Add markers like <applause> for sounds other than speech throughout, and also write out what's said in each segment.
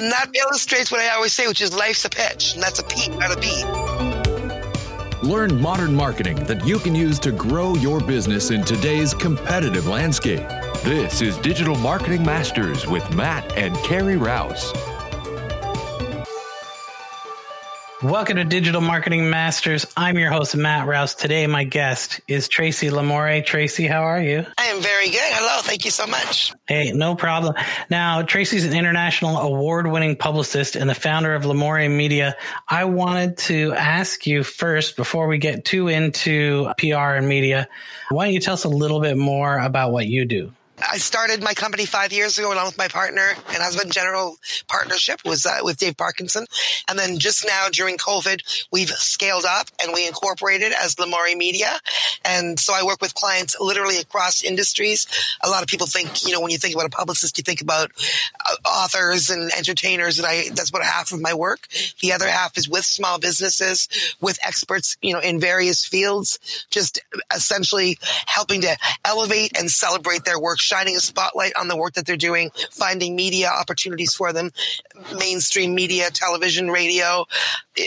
And that illustrates what I always say, which is life's a pitch, and that's a P, not a a B. Learn modern marketing that you can use to grow your business in today's competitive landscape. This is Digital Marketing Masters with Matt and Carrie Rouse. Welcome to Digital Marketing Masters. I'm your host, Matt Rouse. Today, my guest is Tracy Lamourie. Tracy, how are you? I am very good. Hello. Thank you so much. Hey, no problem. Now, Tracy's an international award winning publicist and the founder of Lamourie Media. I wanted to ask you first, before we get too into PR and media, why don't you tell us a little bit more about what you do? I started my company five years ago along with my partner and husband. General partnership was uh, with Dave Parkinson, and then just now during COVID, we've scaled up and we incorporated as Lamourie Media. And so I work with clients literally across industries. A lot of people think, you know, when you think about a publicist, you think about uh, authors and entertainers, and I that's about half of my work. The other half is with small businesses, with experts, you know, in various fields, just essentially helping to elevate and celebrate their work shining a spotlight on the work that they're doing, finding media opportunities for them, mainstream media, television, radio,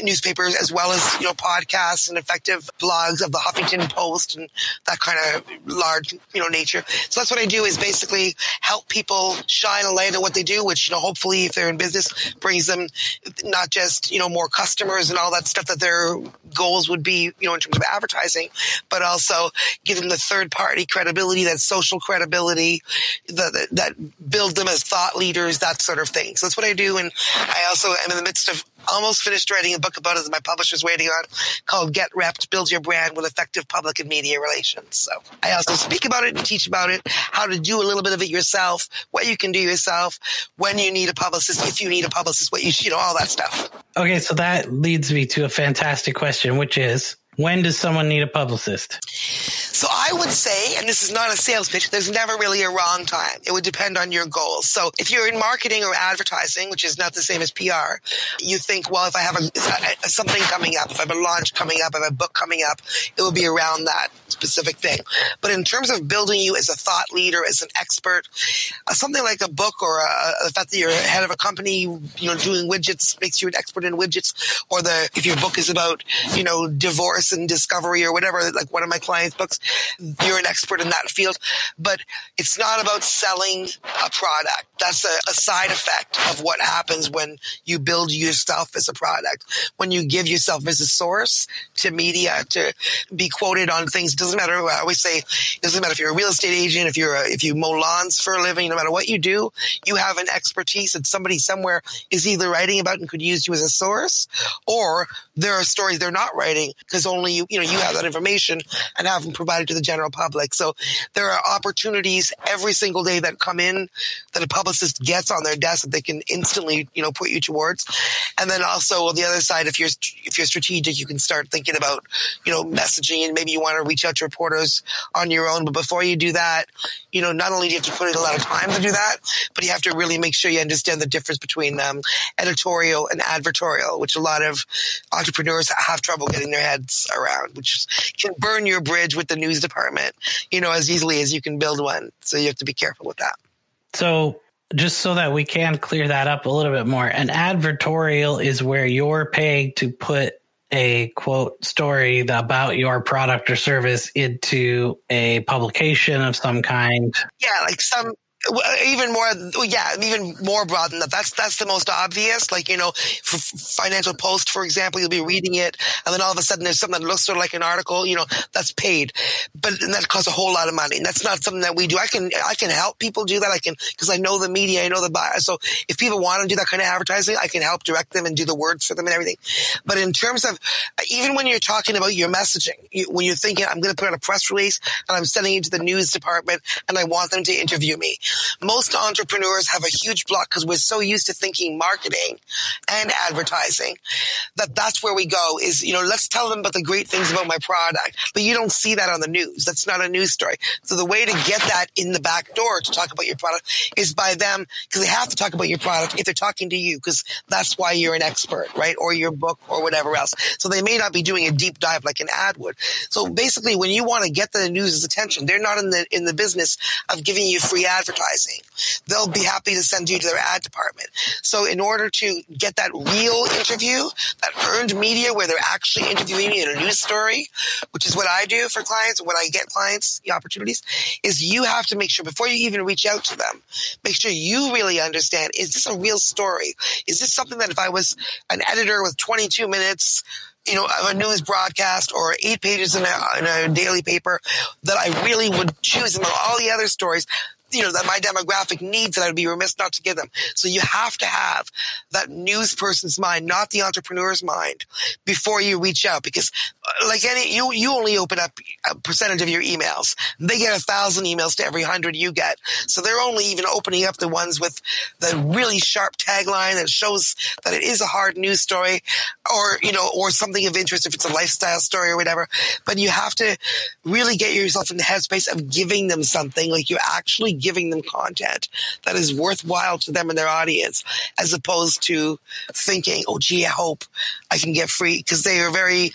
newspapers, as well as, you know, podcasts and effective blogs of the Huffington Post and that kind of large, you know, nature. So that's what I do is basically help people shine a light on what they do, which, you know, hopefully if they're in business brings them not just, you know, more customers and all that stuff that their goals would be, you know, in terms of advertising, but also give them the third party credibility, that social credibility, the, that build them as thought leaders, that sort of thing. So that's what I do. And I also am in the midst of almost finished writing a book about it that my publisher's waiting on called Get Repped, Build Your Brand with Effective Public and Media Relations. So I also speak about it and teach about it, how to do a little bit of it yourself, what you can do yourself, when you need a publicist, if you need a publicist, what you, you know, all that stuff. Okay. So that leads me to a fantastic question, which is, when does someone need a publicist? So I would say, and this is not a sales pitch, there's never really a wrong time. It would depend on your goals. So if you're in marketing or advertising, which is not the same as PR, you think, well, if I have a, something coming up, if I have a launch coming up, if I have a book coming up, it will be around that specific thing. But in terms of building you as a thought leader, as an expert, uh, something like a book or the fact that you're head of a company, you know, doing widgets makes you an expert in widgets, or the if your book is about, you know, divorce and discovery or whatever, like one of my clients' books, you're an expert in that field. But it's not about selling a product. That's a, a side effect of what happens when you build yourself as a product. When you give yourself as a source to media to be quoted on things. It doesn't matter. I always say, it doesn't matter if you're a real estate agent, if you're a, if you mow lawns for a living, no matter what you do, you have an expertise that somebody somewhere is either writing about and could use you as a source, or there are stories they're not writing because only you, you know, you have that information and have them provided to the general public. So there are opportunities every single day that come in that a publicist gets on their desk that they can instantly, you know, put you towards. And then also on the other side, if you're, if you're strategic, you can start thinking about, you know, messaging and maybe you want to reach out to reporters on your own. But before you do that, you know, not only do you have to put in a lot of time to do that, but you have to really make sure you understand the difference between um, editorial and advertorial, which a lot of entrepreneurs have trouble getting their heads around, which can burn your bridge with the news department, you know, as easily as you can build one. So you have to be careful with that. So just so that we can clear that up a little bit more, an advertorial is where you're paid to put a quote story about your product or service into a publication of some kind. Yeah, like some even more yeah even more broad than that. That's that's the most obvious. Like you know financial post for example you'll be reading it and then all of a sudden there's something that looks sort of like an article you know that's paid. But that costs a whole lot of money. And that's not something that we do. I can i can help people do that. I can because i know the media i know the buyer. So if people want to do that kind of advertising i can help direct them and do the words for them and everything. But in terms of even when you're talking about your messaging you, when you're thinking i'm going to put out a press release and i'm sending it to the news department and i want them to interview me most entrepreneurs have a huge block because we're so used to thinking marketing and advertising that that's where we go is, you know, let's tell them about the great things about my product. But you don't see that on the news. That's not a news story. So the way to get that in the back door to talk about your product is by them because they have to talk about your product if they're talking to you because that's why you're an expert, right? Or your book or whatever else. So they may not be doing a deep dive like an ad would. So basically when you want to get the news's attention, they're not in the, in the business of giving you free advertising advertising. They'll be happy to send you to their ad department. So in order to get that real interview, that earned media where they're actually interviewing you in a news story, which is what I do for clients, when I get clients the opportunities, is you have to make sure before you even reach out to them, make sure you really understand, is this a real story? Is this something that if I was an editor with 22 minutes, you know, of a news broadcast or eight pages in a, in a daily paper that I really would choose among all the other stories you know, that my demographic needs that I'd be remiss not to give them. So you have to have that news person's mind, not the entrepreneur's mind before you reach out because like any, you, you only open up a percentage of your emails. They get a thousand emails to every hundred you get. So they're only even opening up the ones with the really sharp tagline that shows that it is a hard news story or, you know, or something of interest if it's a lifestyle story or whatever. But you have to really get yourself in the headspace of giving them something like you're actually giving them content that is worthwhile to them and their audience, as opposed to thinking, oh, gee, I hope I can get free, because they are very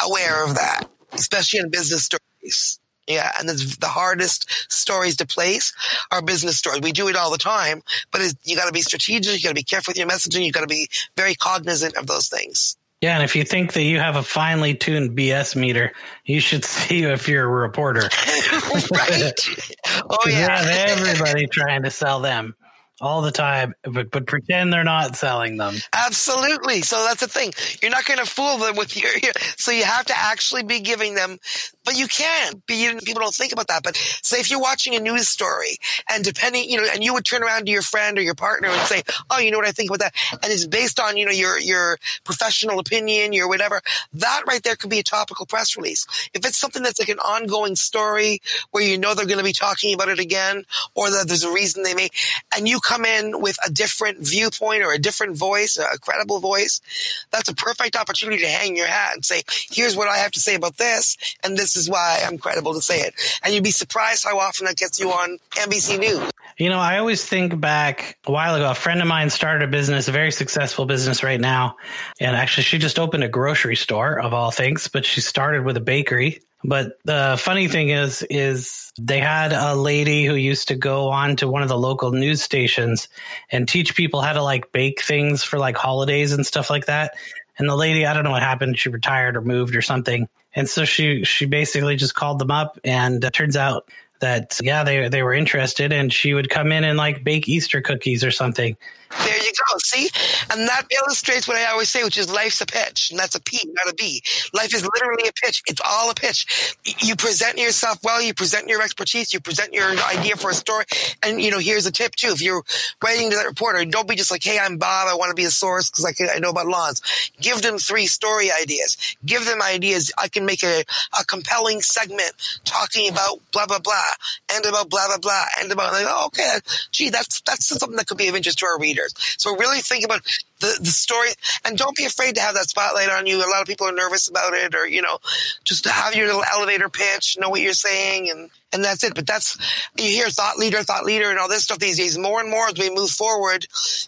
aware of that, especially in business stories. Yeah, and the hardest stories to place are business stories. We do it all the time, but you got to be strategic. You got to be careful with your messaging. You got to be very cognizant of those things. Yeah, and if you think that you have a finely tuned BS meter, you should <laughs> see if you're a reporter. <laughs> right? <laughs> Oh yeah. everybody trying to sell them all the time, but, but pretend they're not selling them. Absolutely. So that's the thing. You're not going to fool them with your, your, so you have to actually be giving them, but you can be, people don't think about that. But say if you're watching a news story and depending, you know, and you would turn around to your friend or your partner and say, Oh, you know what I think about that? And it's based on, you know, your, your professional opinion, your whatever. That right there could be a topical press release. If it's something that's like an ongoing story where you know they're going to be talking about it again or that there's a reason they may, and you come in with a different viewpoint or a different voice, a credible voice, that's a perfect opportunity to hang your hat and say, here's what I have to say about this, and this is why I'm credible to say it. And you'd be surprised how often that gets you on NBC News. You know, I always think back a while ago, a friend of mine started a business, a very successful business right now. And actually, she just opened a grocery store of all things, but she started with a bakery but the funny thing is, is they had a lady who used to go on to one of the local news stations and teach people how to like bake things for like holidays and stuff like that. And the lady, I don't know what happened. She retired or moved or something. And so she, she basically just called them up and it turns out that, yeah, they, they were interested and she would come in and like bake Easter cookies or something. There you go. See? And that illustrates what I always say, which is life's a pitch. And that's a P, not a B. Life is literally a pitch. It's all a pitch. You present yourself well, you present your expertise, you present your idea for a story. And, you know, here's a tip too. If you're writing to that reporter, don't be just like, hey, I'm Bob. I want to be a source because I, I know about lawns. Give them three story ideas. Give them ideas. I can make a, a compelling segment talking about blah, blah, blah, and about blah, blah, blah, and about, like, oh, okay, gee, that's, that's something that could be of interest to our reader years. So really think about the, the story and don't be afraid to have that spotlight on you. A lot of people are nervous about it or, you know, just have your little elevator pitch, know what you're saying and, and that's it. But that's, you hear thought leader, thought leader and all this stuff these days. More and more as we move forward,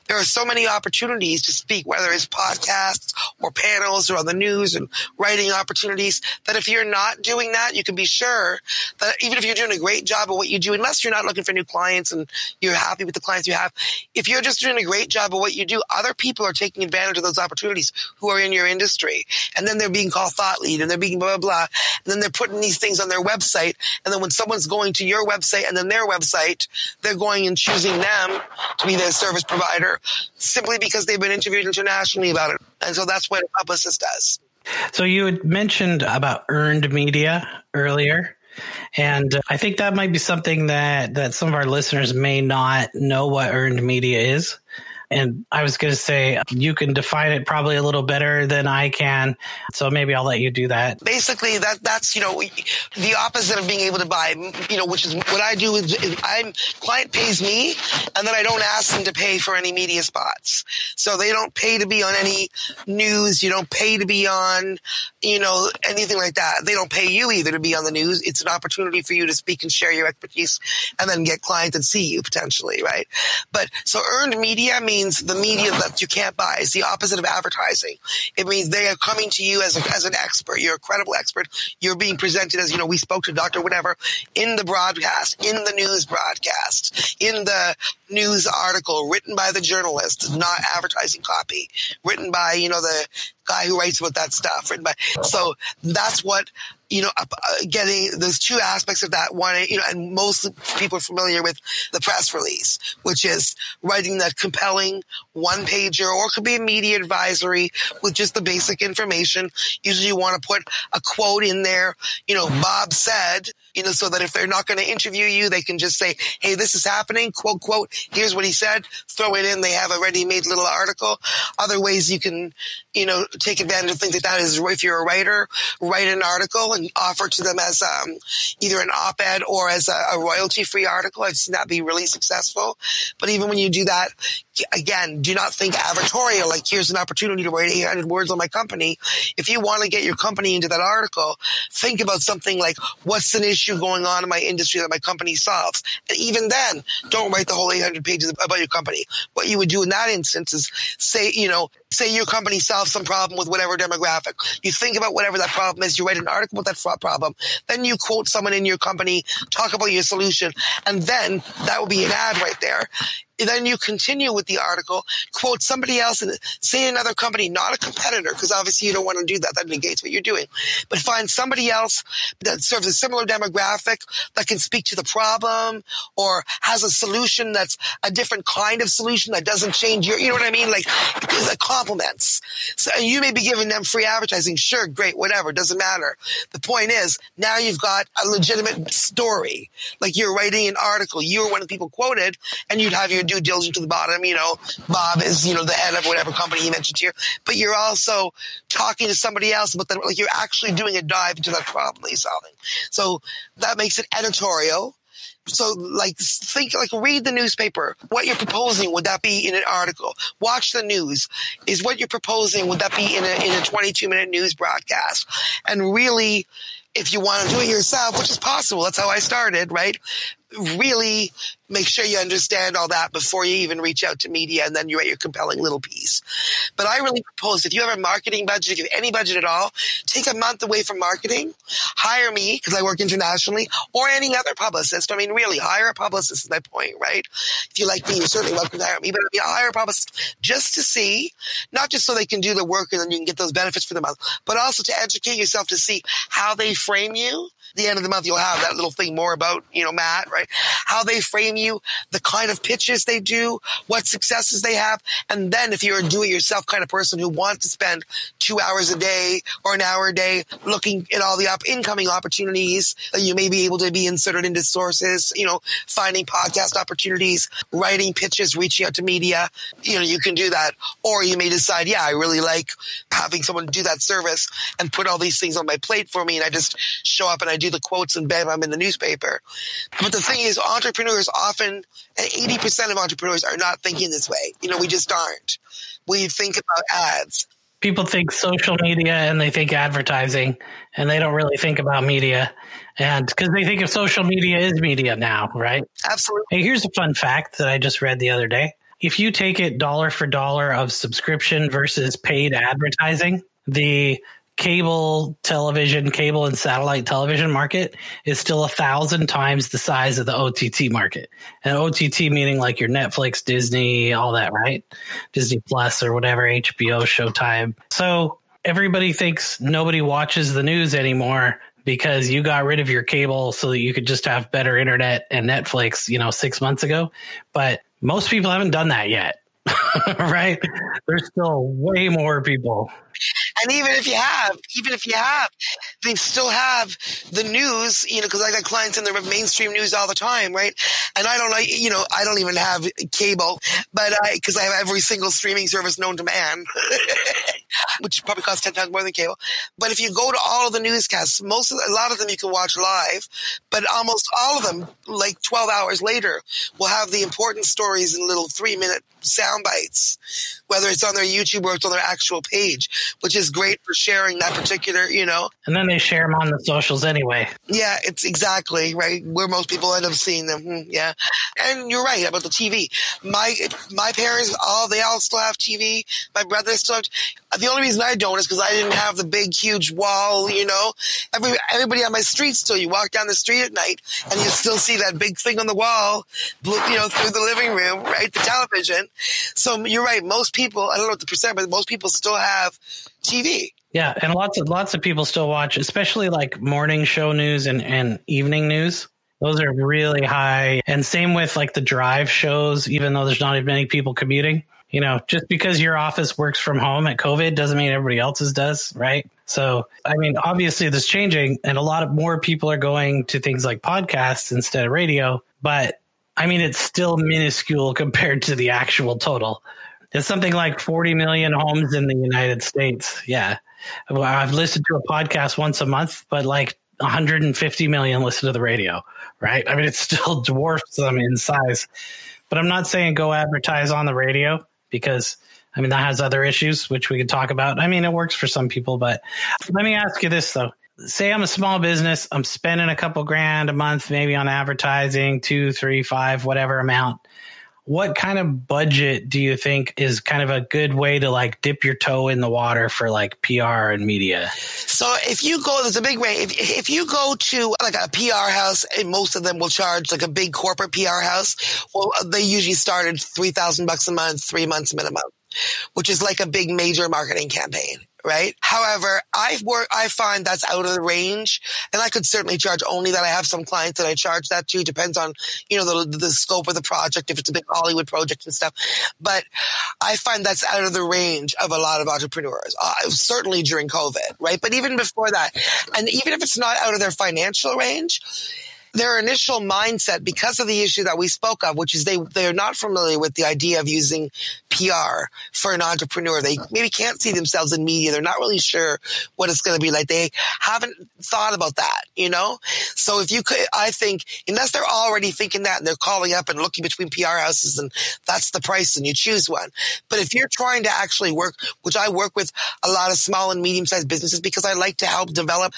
there are so many opportunities to speak, whether it's podcasts or panels or on the news and writing opportunities that if you're not doing that, you can be sure that even if you're doing a great job of what you do, unless you're not looking for new clients and you're happy with the clients you have, if you're just doing a great job of what you do, other people are taking advantage of those opportunities who are in your industry. And then they're being called thought leader and they're being blah, blah, blah. And then they're putting these things on their website. And then when someone's going to your website and then their website, they're going and choosing them to be their service provider simply because they've been interviewed internationally about it. And so that's what a publicist does. So you had mentioned about earned media earlier. And uh, I think that might be something that, that some of our listeners may not know what earned media is. And I was going to say, you can define it probably a little better than I can. So maybe I'll let you do that. Basically, that that's, you know, the opposite of being able to buy, you know, which is what I do is I'm client pays me and then I don't ask them to pay for any media spots. So they don't pay to be on any news. You don't pay to be on, you know, anything like that. They don't pay you either to be on the news. It's an opportunity for you to speak and share your expertise and then get clients and see you potentially, right? But so earned media means means the media that you can't buy. It's the opposite of advertising. It means they are coming to you as, a, as an expert. You're a credible expert. You're being presented as, you know, we spoke to Dr. whatever in the broadcast, in the news broadcast, in the news article written by the journalist, not advertising copy, written by, you know, the guy who writes about that stuff. Written by, so that's what you know, uh, getting there's two aspects of that. One, you know, and most people are familiar with the press release, which is writing that compelling one pager or it could be a media advisory with just the basic information. Usually you want to put a quote in there, you know, Bob said, you know, so that if they're not going to interview you, they can just say, Hey, this is happening. Quote, quote. Here's what he said. Throw it in. They have a ready made little article. Other ways you can, you know, take advantage of things like that is if you're a writer, write an article and offer to them as um, either an op-ed or as a, a royalty-free article. I've seen that be really successful. But even when you do that, again, do not think advertorial. Like here's an opportunity to write 800 words on my company. If you want to get your company into that article, think about something like what's an issue going on in my industry that my company solves. And even then, don't write the whole 800 pages about your company. What you would do in that instance is say, you know, say your company solves some problem with whatever demographic. You think about whatever that problem is. You write an article about that problem. Then you quote someone in your company, talk about your solution, and then that will be an ad right there then you continue with the article, quote somebody else and say another company, not a competitor, because obviously you don't want to do that. That negates what you're doing. But find somebody else that serves a similar demographic that can speak to the problem or has a solution that's a different kind of solution that doesn't change your, you know what I mean? Like, it complements. So you may be giving them free advertising. Sure, great, whatever, doesn't matter. The point is now you've got a legitimate story. Like you're writing an article. You were one of the people quoted and you'd have your due diligence to the bottom. You know, Bob is, you know, the head of whatever company he mentioned here, but you're also talking to somebody else about that. Like you're actually doing a dive into that problem that he's solving. So that makes it editorial. So like think like read the newspaper. What you're proposing would that be in an article? Watch the news. Is what you're proposing would that be in a in a 22 minute news broadcast? And really if you want to do it yourself, which is possible, that's how I started, right? Really make sure you understand all that before you even reach out to media and then you write your compelling little piece. But I really propose if you have a marketing budget, if you have any budget at all, take a month away from marketing, hire me because I work internationally or any other publicist. I mean, really hire a publicist is my point, right? If you like me, you're certainly welcome to hire me, but I mean, hire a publicist just to see, not just so they can do the work and then you can get those benefits for the month, but also to educate yourself to see how they frame you. The end of the month, you'll have that little thing more about, you know, Matt, right? How they frame you, the kind of pitches they do, what successes they have. And then if you're a do it yourself kind of person who wants to spend two hours a day or an hour a day looking at all the up incoming opportunities that you may be able to be inserted into sources, you know, finding podcast opportunities, writing pitches, reaching out to media, you know, you can do that. Or you may decide, yeah, I really like having someone do that service and put all these things on my plate for me. And I just show up and I do the quotes and bam, I'm in the newspaper. But the thing is, entrepreneurs often, and 80% of entrepreneurs are not thinking this way. You know, we just aren't. We think about ads. People think social media and they think advertising and they don't really think about media. And because they think of social media is media now, right? Absolutely. Hey, here's a fun fact that I just read the other day. If you take it dollar for dollar of subscription versus paid advertising, the cable television, cable and satellite television market is still a thousand times the size of the OTT market. And OTT meaning like your Netflix, Disney, all that, right? Disney Plus or whatever, HBO, Showtime. So everybody thinks nobody watches the news anymore because you got rid of your cable so that you could just have better internet and Netflix, you know, six months ago. But most people haven't done that yet. <laughs> right? There's still way more people. And even if you have, even if you have, they still have the news, you know, because I got clients in the mainstream news all the time, right? And I don't like, you know, I don't even have cable, but I, because I have every single streaming service known to man. <laughs> which probably costs 10 times more than cable. But if you go to all of the newscasts, most of a lot of them you can watch live, but almost all of them, like 12 hours later, will have the important stories in little three minute sound bites, whether it's on their YouTube or it's on their actual page, which is great for sharing that particular, you know. And then they share them on the socials anyway. Yeah, it's exactly right where most people end up seeing them. Hmm, yeah, and you're right about the TV. My my parents, all they all still have TV. My brother still. Have, the only reason I don't is because I didn't have the big, huge wall. You know, every everybody on my street still. You walk down the street at night and you still see that big thing on the wall. You know, through the living room, right, the television. So you're right. Most people, I don't know what the percent, but most people still have TV. Yeah, and lots of lots of people still watch, especially like morning show news and, and evening news. Those are really high. And same with like the drive shows, even though there's not as many people commuting. You know, just because your office works from home at COVID doesn't mean everybody else's does, right? So, I mean, obviously this changing and a lot of more people are going to things like podcasts instead of radio, but I mean, it's still minuscule <laughs> compared to the actual total. It's something like 40 million homes in the United States. Yeah. I've listened to a podcast once a month, but like 150 million listen to the radio, right? I mean, it still <laughs> dwarfs them in size. But I'm not saying go advertise on the radio because I mean, that has other issues, which we could talk about. I mean, it works for some people, but let me ask you this though say I'm a small business, I'm spending a couple grand a month maybe on advertising, two, three, five, whatever amount. What kind of budget do you think is kind of a good way to like dip your toe in the water for like PR and media? So if you go, there's a big way. If, if you go to like a PR house, and most of them will charge like a big corporate PR house. Well, uh, they usually start at 3000 bucks a month, three months minimum, which is like a big major marketing campaign right? However, I work, I find that's out of the range and I could certainly charge only that. I have some clients that I charge that to, depends on, you know, the, the scope of the project, if it's a big Hollywood project and stuff. But I find that's out of the range of a lot of entrepreneurs, uh, certainly during COVID, right? But even before that, and even if it's not out of their financial range, their initial mindset because of the issue that we spoke of, which is they, they're not familiar with the idea of using PR for an entrepreneur. They maybe can't see themselves in media. They're not really sure what it's going to be like. They haven't thought about that, you know? So if you could, I think, unless they're already thinking that and they're calling up and looking between PR houses and that's the price and you choose one. But if you're trying to actually work, which I work with a lot of small and medium sized businesses because I like to help develop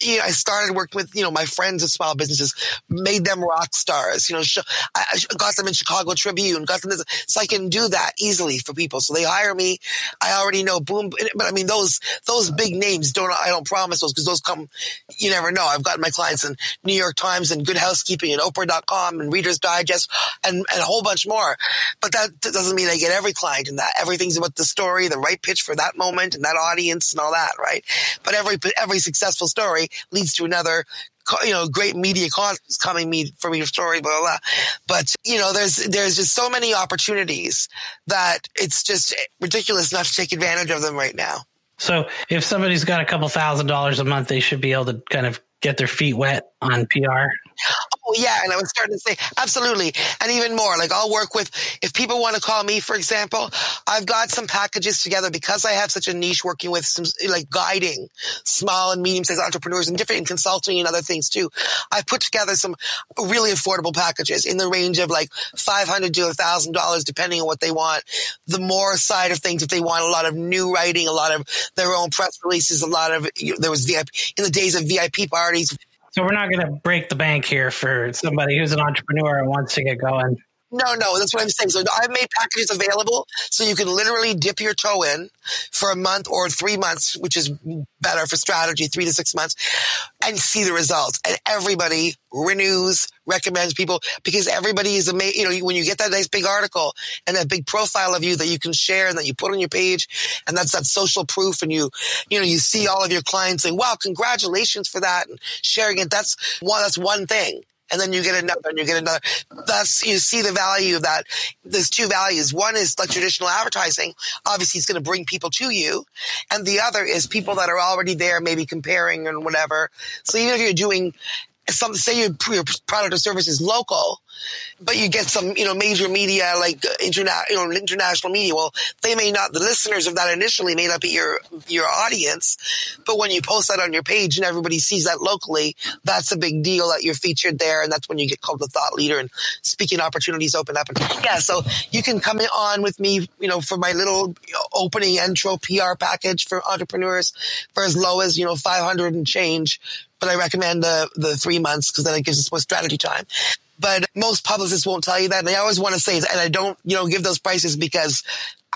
you know, I started working with, you know, my friends of small businesses, made them rock stars, you know, sh- I, got them in Chicago Tribune, got them this, so I can do that easily for people. So they hire me. I already know boom, but I mean, those, those big names don't, I don't promise those because those come, you never know. I've got my clients in New York Times and Good Housekeeping and Oprah.com and Reader's Digest and, and a whole bunch more. But that doesn't mean I get every client in that. Everything's about the story, the right pitch for that moment and that audience and all that, right? But every, every successful story leads to another you know, great media causes coming me from your story, blah, blah, blah. But, you know, there's, there's just so many opportunities that it's just ridiculous not to take advantage of them right now. So if somebody's got a couple thousand dollars a month, they should be able to kind of get their feet wet on PR. Oh yeah, and I was starting to say absolutely, and even more. Like I'll work with if people want to call me, for example, I've got some packages together because I have such a niche working with some like guiding small and medium sized entrepreneurs and different in consulting and other things too. I put together some really affordable packages in the range of like five hundred to a thousand dollars, depending on what they want. The more side of things, if they want a lot of new writing, a lot of their own press releases, a lot of there was VIP in the days of VIP parties so we're not going to break the bank here for somebody who's an entrepreneur and wants to get going. No, no, that's what I'm saying. So I've made packages available so you can literally dip your toe in for a month or three months, which is better for strategy, three to six months, and see the results. And everybody renews, recommends people because everybody is amazing. You know, when you get that nice big article and that big profile of you that you can share and that you put on your page, and that's that social proof, and you, you know, you see all of your clients saying, "Wow, congratulations for that," and sharing it. That's one. That's one thing and then you get another and you get another. Thus, you see the value of that. There's two values. One is like traditional advertising. Obviously, it's going to bring people to you, and the other is people that are already there, maybe comparing and whatever. So even if you're doing some say your, your product or service is local, but you get some, you know, major media like uh, interna- you know, international media. Well, they may not, the listeners of that initially may not be your, your audience, but when you post that on your page and everybody sees that locally, that's a big deal that you're featured there. And that's when you get called the thought leader and speaking opportunities open up. And yeah, so you can come on with me, you know, for my little opening intro PR package for entrepreneurs for as low as, you know, 500 and change but I recommend the the three months because then it gives us more strategy time. But most publicists won't tell you that. I always want to say, that. and I don't, you know, give those prices because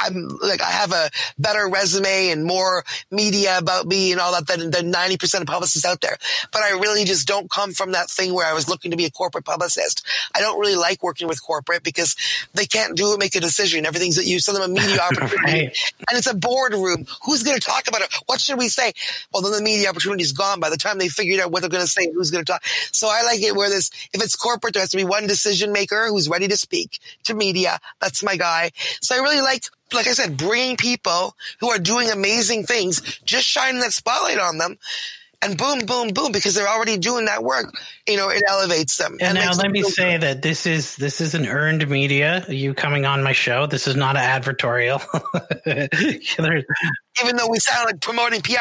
I'm like, I have a better resume and more media about me and all that than, than 90% of publicists out there. But I really just don't come from that thing where I was looking to be a corporate publicist. I don't really like working with corporate because they can't do it, make a decision. Everything's that you send them a media <laughs> opportunity right. and it's a boardroom. Who's going to talk about it? What should we say? Well, then the media opportunity is gone by the time they figured out what they're going to say, who's going to talk. So I like it where this, if it's corporate, there has to be one decision maker who's ready to speak to media. That's my guy. So I really like like I said, bringing people who are doing amazing things, just shining that spotlight on them. And boom, boom, boom, because they're already doing that work. You know, it elevates them. And, now let me say good. that this is this is an earned media. You coming on my show. This is not an advertorial. <laughs> even though we sound like promoting PR.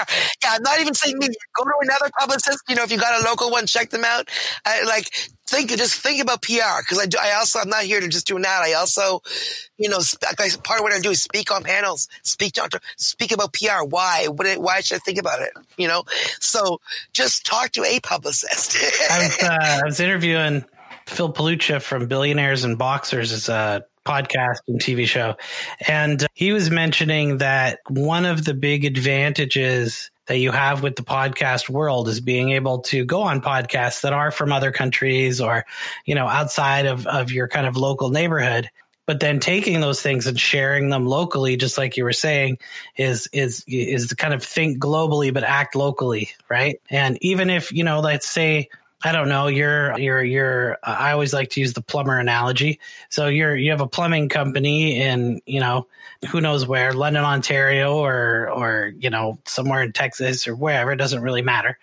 Yeah, I'm not even saying me. Go to another publicist. You know, if you got a local one, check them out. I, like think just think about PR because I do. I also I'm not here to just do that. I also, you know, part of what I do is speak on panels, speak to speak about PR. Why? What? Why should I think about it? You know, so just talk to a publicist. I, was, <laughs> uh, I was interviewing Phil Palucha from Billionaires and Boxers. Is a podcast and TV show, and uh, he was mentioning that one of the big advantages that you have with the podcast world is being able to go on podcasts that are from other countries or, you know, outside of, of your kind of local neighborhood. But then taking those things and sharing them locally, just like you were saying, is is is to kind of think globally but act locally, right? And even if you know, let's say I don't know. You're you're you're. Uh, I always like to use the plumber analogy. So you're you have a plumbing company in you know who knows where, London, Ontario, or or you know somewhere in Texas or wherever. It doesn't really matter.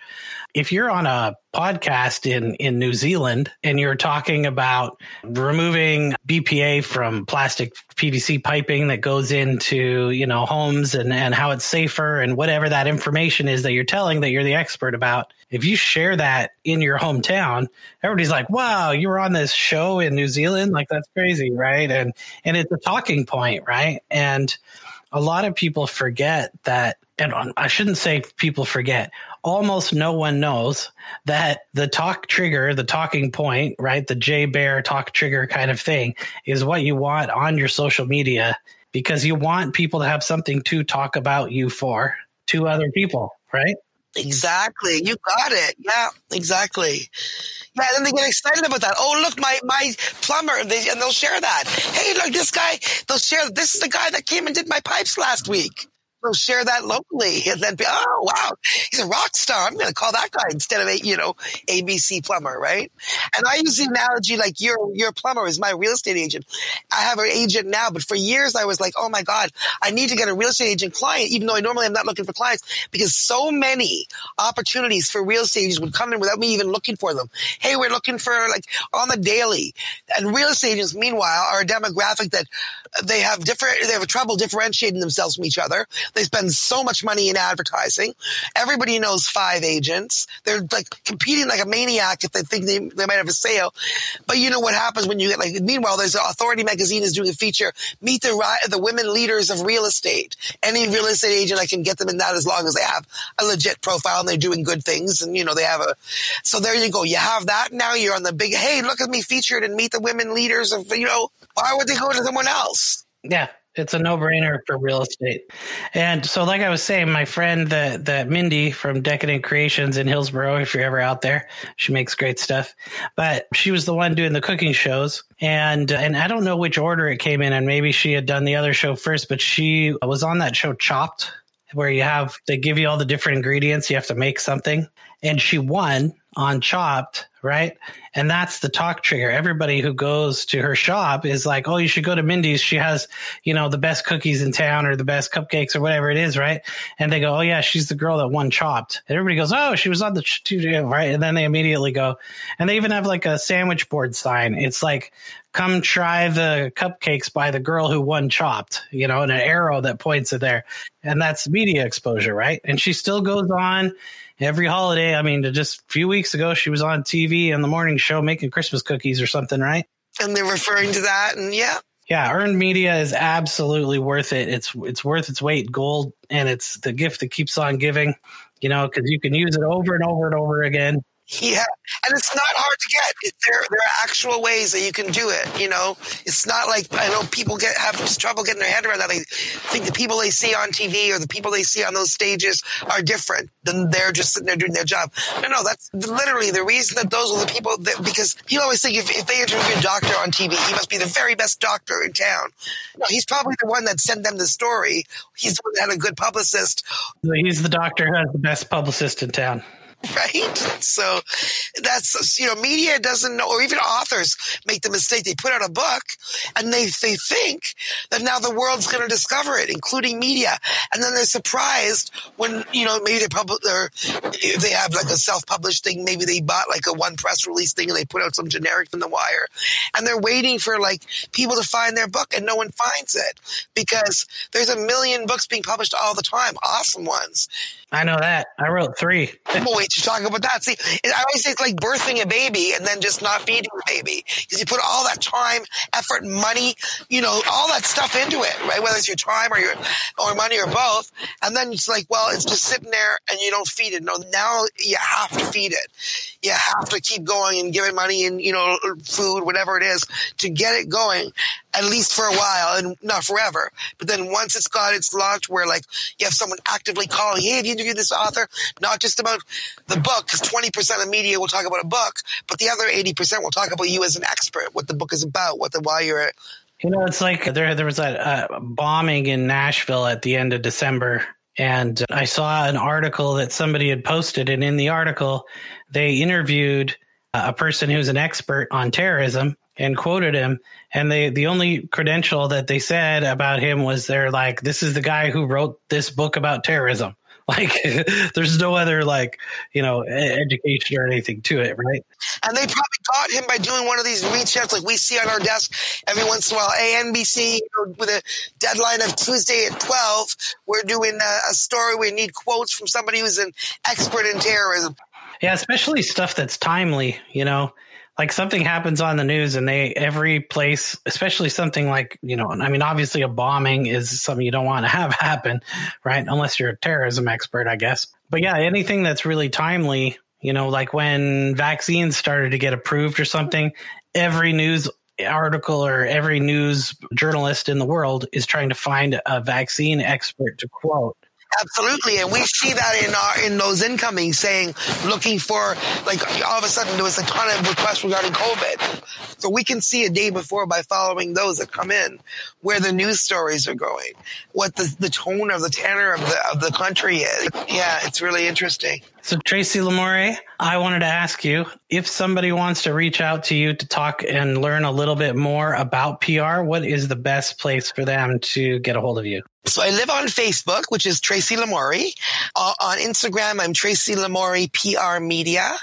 If you're on a podcast in in New Zealand and you're talking about removing BPA from plastic PVC piping that goes into you know homes and and how it's safer and whatever that information is that you're telling that you're the expert about if you share that in your hometown, everybody's like, "Wow, you were on this show in New Zealand? Like that's crazy, right?" And and it's a talking point, right? And a lot of people forget that and I shouldn't say people forget. Almost no one knows that the talk trigger, the talking point, right? The Jay Baer talk trigger kind of thing is what you want on your social media because you want people to have something to talk about you for to other people, right? Exactly. You got it. Yeah, exactly. Yeah, and they get excited about that. Oh, look, my my plumber, they, and they'll share that. Hey, look, this guy. They'll share. This is the guy that came and did my pipes last week they'll share that locally <laughs> and then be, oh, wow, he's a rock star. I'm going to call that guy instead of a, you know, ABC plumber, right? And I use the analogy like your, your plumber is my real estate agent. I have an agent now, but for years I was like, oh my God, I need to get a real estate agent client, even though I normally am not looking for clients because so many opportunities for real estate agents would come in without me even looking for them. Hey, we're looking for like on the daily and real estate agents, meanwhile, are a demographic that they have different, they have trouble differentiating themselves from each other. They spend so much money in advertising. Everybody knows five agents. They're like competing like a maniac if they think they, they might have a sale. But you know what happens when you get like, meanwhile, there's an Authority magazine is doing a feature, meet the, the women leaders of real estate. Any real estate agent, I can get them in that as long as they have a legit profile and they're doing good things. And, you know, they have a, so there you go. You have that. Now you're on the big, hey, look at me featured and meet the women leaders of, you know, why would they go to someone else? Yeah, it's a no-brainer for real estate. And so, like I was saying, my friend, that that Mindy from Decadent Creations in Hillsboro, if you're ever out there, she makes great stuff. But she was the one doing the cooking shows, and and I don't know which order it came in, and maybe she had done the other show first, but she was on that show Chopped, where you have they give you all the different ingredients, you have to make something, and she won on Chopped, right? And that's the talk trigger. Everybody who goes to her shop is like, oh, you should go to Mindy's. She has, you know, the best cookies in town or the best cupcakes or whatever it is, right? And they go, oh, yeah, she's the girl that won Chopped. And everybody goes, oh, she was on the right? And then they immediately go, and they even have like a sandwich board sign. It's like, come try the cupcakes by the girl who won Chopped, you know, and an arrow that points it there. And that's media exposure, right? And she still goes on every holiday. I mean, just a few weeks ago, she was on TV in the morning show making Christmas cookies or something, right? And they're referring to that, and yeah. Yeah, earned media is absolutely worth it. It's it's worth its weight in gold, and it's the gift that keeps on giving. You know, because you can use it over and over and over again. Yeah, and it's not hard to get. There, there are actual ways that you can do it. You know, it's not like I know people get have trouble getting their head around that. They think the people they see on TV or the people they see on those stages are different than they're just sitting there doing their job. No, no, that's literally the reason that those are the people that because people always think if, if they interview a doctor on TV, he must be the very best doctor in town. No, he's probably the one that sent them the story. He's the one that had a good publicist. He's the doctor who has the best publicist in town. <laughs> right? So that's you know, media doesn't know, or even authors make the mistake. They put out a book and they they think that now the world's going to discover it, including media, and then they're surprised when you know maybe they publish or they have like a self published thing. Maybe they bought like a one press release thing and they put out some generic from the wire, and they're waiting for like people to find their book, and no one finds it because there's a million books being published all the time, awesome ones. I know that. I wrote three. Wait to talk about that. See, I always say it's like birthing a baby and then just not feeding the baby because you put all that time, effort, money, you know, all that stuff into it, right? Whether it's your time or your or money or both, and then it's like, well, it's just sitting there and you don't feed it. No, now you have to feed it. You have to keep going and giving money and you know food, whatever it is, to get it going at least for a while and not forever. But then once it's got its launch where like you have someone actively calling, hey, have you interviewed this author? Not just about the book, because 20% of media will talk about a book, but the other 80% will talk about you as an expert, what the book is about, what the, why you're you know, it's like there there was a bombing in Nashville at the end of December, and I saw an article that somebody had posted, and in the article, they interviewed a person who's an expert on terrorism, and quoted him. And they, the only credential that they said about him was they're like, this is the guy who wrote this book about terrorism. <laughs> Like, <laughs> there's no other like, you know, education or anything to it, right? And they probably caught him by doing one of these reach outs like we see on our desk every once in a while. ANBC you know, with a deadline of Tuesday at 12, we're doing a, a story. We need quotes from somebody who's an expert in terrorism. Yeah, especially stuff that's timely, you know like something happens on the news and they every place especially something like you know i mean obviously a bombing is something you don't want to <laughs> have happen right? Unless you're a terrorism expert i guess. But yeah anything that's really timely you know like when vaccines started to get approved or something every news article or every news journalist in the world is trying to find a vaccine expert to quote Absolutely, and we see that in our in those incoming saying looking for like all of a sudden there was a ton of requests regarding COVID, so we can see a day before by following those that come in where the news stories are going, what the the tone of the tenor of the of the country is. Yeah, it's really interesting. So Tracy Lamourie, I wanted to ask you if somebody wants to reach out to you to talk and learn a little bit more about PR, what is the best place for them to get a hold of you? So I live on Facebook, which is Tracy Lamourie. Uh, on Instagram, I'm Tracy Lamourie PR Media.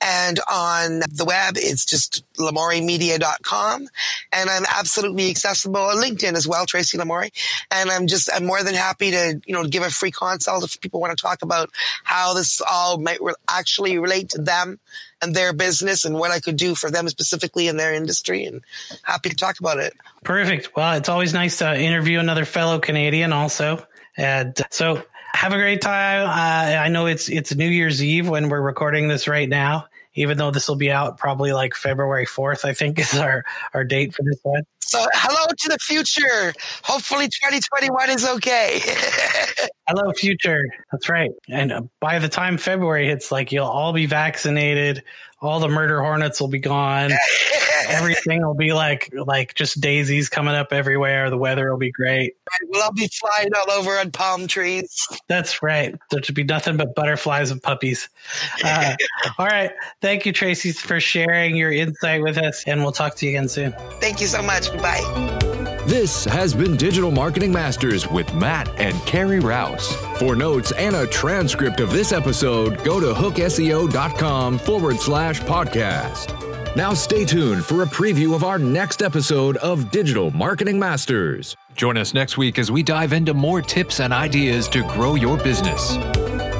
And on the web, it's just lamouriemedia.com. And I'm absolutely accessible on LinkedIn as well, Tracy Lamourie. And I'm just, I'm more than happy to, you know, give a free consult if people want to talk about how this all might re- actually relate to them and their business and what I could do for them specifically in their industry and happy to talk about it. Perfect. Well, it's always nice to interview another fellow Canadian also. And so have a great time. Uh, I know it's it's New Year's Eve when we're recording this right now. Even though this will be out probably like February fourth, I think <laughs> is our our date for this one. So hello to the future. Hopefully, 2021 is okay. <laughs> hello, future. That's right. And uh, by the time February hits, like you'll all be vaccinated. All the murder hornets will be gone. <laughs> Everything will be like like just daisies coming up everywhere. The weather will be great. We'll all be flying all over on palm trees. That's right. There should be nothing but butterflies and puppies. Uh, <laughs> all right. Thank you, Tracy, for sharing your insight with us, and we'll talk to you again soon. Thank you so much. Bye. This has been Digital Marketing Masters with Matt and Carrie Rouse. For notes and a transcript of this episode, go to hookseo.com forward slash podcast. Now stay tuned for a preview of our next episode of Digital Marketing Masters. Join us next week as we dive into more tips and ideas to grow your business.